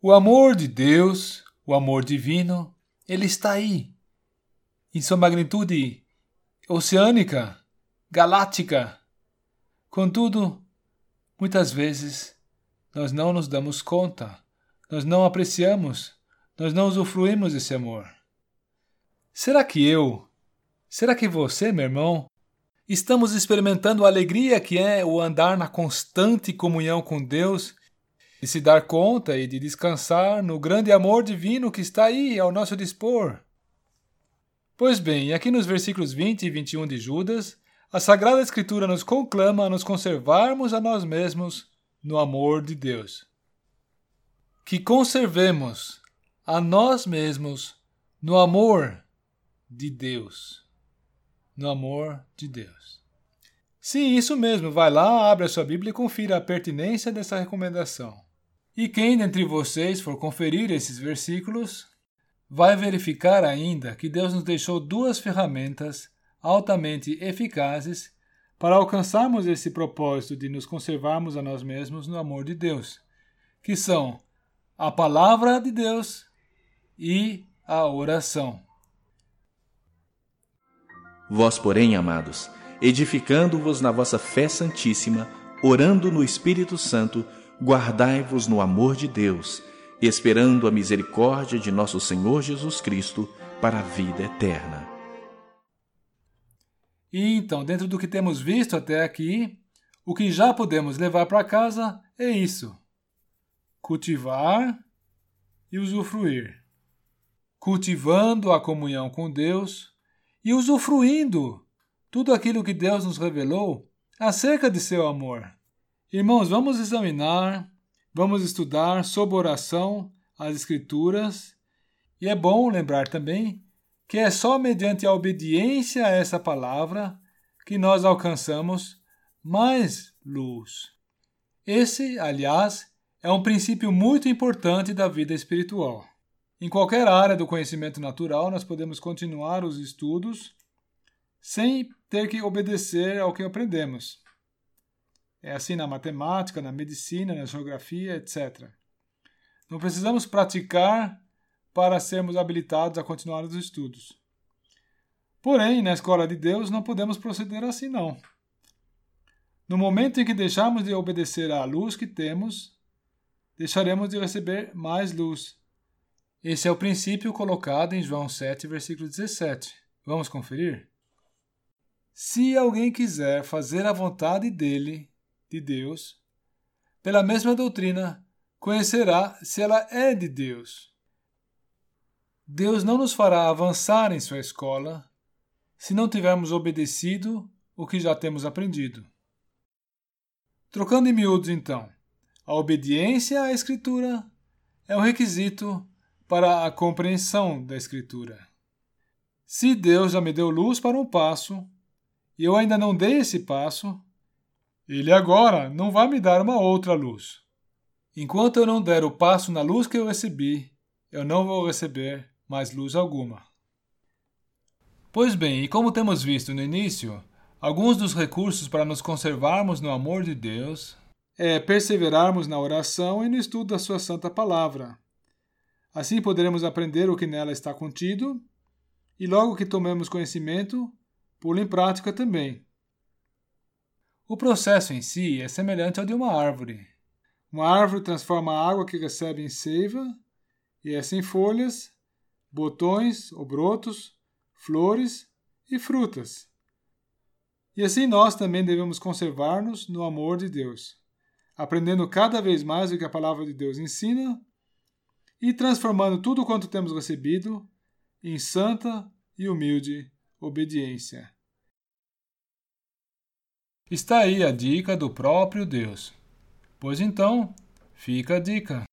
O amor de Deus, o amor divino, ele está aí, em sua magnitude oceânica, galáctica. Contudo, muitas vezes nós não nos damos conta, nós não apreciamos, nós não usufruímos desse amor. Será que eu, será que você, meu irmão, estamos experimentando a alegria que é o andar na constante comunhão com Deus, de se dar conta e de descansar no grande amor divino que está aí ao nosso dispor? Pois bem, aqui nos versículos 20 e 21 de Judas, a Sagrada Escritura nos conclama a nos conservarmos a nós mesmos no amor de Deus. Que conservemos a nós mesmos no amor de Deus. No amor de Deus. Sim, isso mesmo. Vai lá, abre a sua Bíblia e confira a pertinência dessa recomendação. E quem dentre vocês for conferir esses versículos, vai verificar ainda que Deus nos deixou duas ferramentas altamente eficazes para alcançarmos esse propósito de nos conservarmos a nós mesmos no amor de Deus, que são a palavra de Deus e a oração. Vós, porém, amados, edificando-vos na vossa fé santíssima, orando no Espírito Santo, guardai-vos no amor de Deus esperando a misericórdia de nosso Senhor Jesus Cristo para a vida eterna. E então, dentro do que temos visto até aqui, o que já podemos levar para casa é isso: cultivar e usufruir. Cultivando a comunhão com Deus e usufruindo tudo aquilo que Deus nos revelou acerca de seu amor. Irmãos, vamos examinar Vamos estudar sob oração as Escrituras, e é bom lembrar também que é só mediante a obediência a essa palavra que nós alcançamos mais luz. Esse, aliás, é um princípio muito importante da vida espiritual. Em qualquer área do conhecimento natural, nós podemos continuar os estudos sem ter que obedecer ao que aprendemos. É assim na matemática, na medicina, na geografia, etc. Não precisamos praticar para sermos habilitados a continuar os estudos. Porém, na escola de Deus não podemos proceder assim não. No momento em que deixarmos de obedecer à luz que temos, deixaremos de receber mais luz. Esse é o princípio colocado em João 7, versículo 17. Vamos conferir? Se alguém quiser fazer a vontade dele, de Deus, pela mesma doutrina, conhecerá se ela é de Deus. Deus não nos fará avançar em sua escola se não tivermos obedecido o que já temos aprendido. Trocando em miúdos, então, a obediência à Escritura é um requisito para a compreensão da Escritura. Se Deus já me deu luz para um passo e eu ainda não dei esse passo, ele agora não vai me dar uma outra luz. Enquanto eu não der o passo na luz que eu recebi, eu não vou receber mais luz alguma. Pois bem, e como temos visto no início, alguns dos recursos para nos conservarmos no amor de Deus é perseverarmos na oração e no estudo da Sua Santa Palavra. Assim poderemos aprender o que nela está contido e, logo que tomemos conhecimento, pô-lo em prática também. O processo em si é semelhante ao de uma árvore. Uma árvore transforma a água que recebe em seiva, e essa em folhas, botões ou brotos, flores e frutas. E assim nós também devemos conservar-nos no amor de Deus, aprendendo cada vez mais o que a palavra de Deus ensina e transformando tudo quanto temos recebido em santa e humilde obediência. Está aí a dica do próprio Deus. Pois então, fica a dica.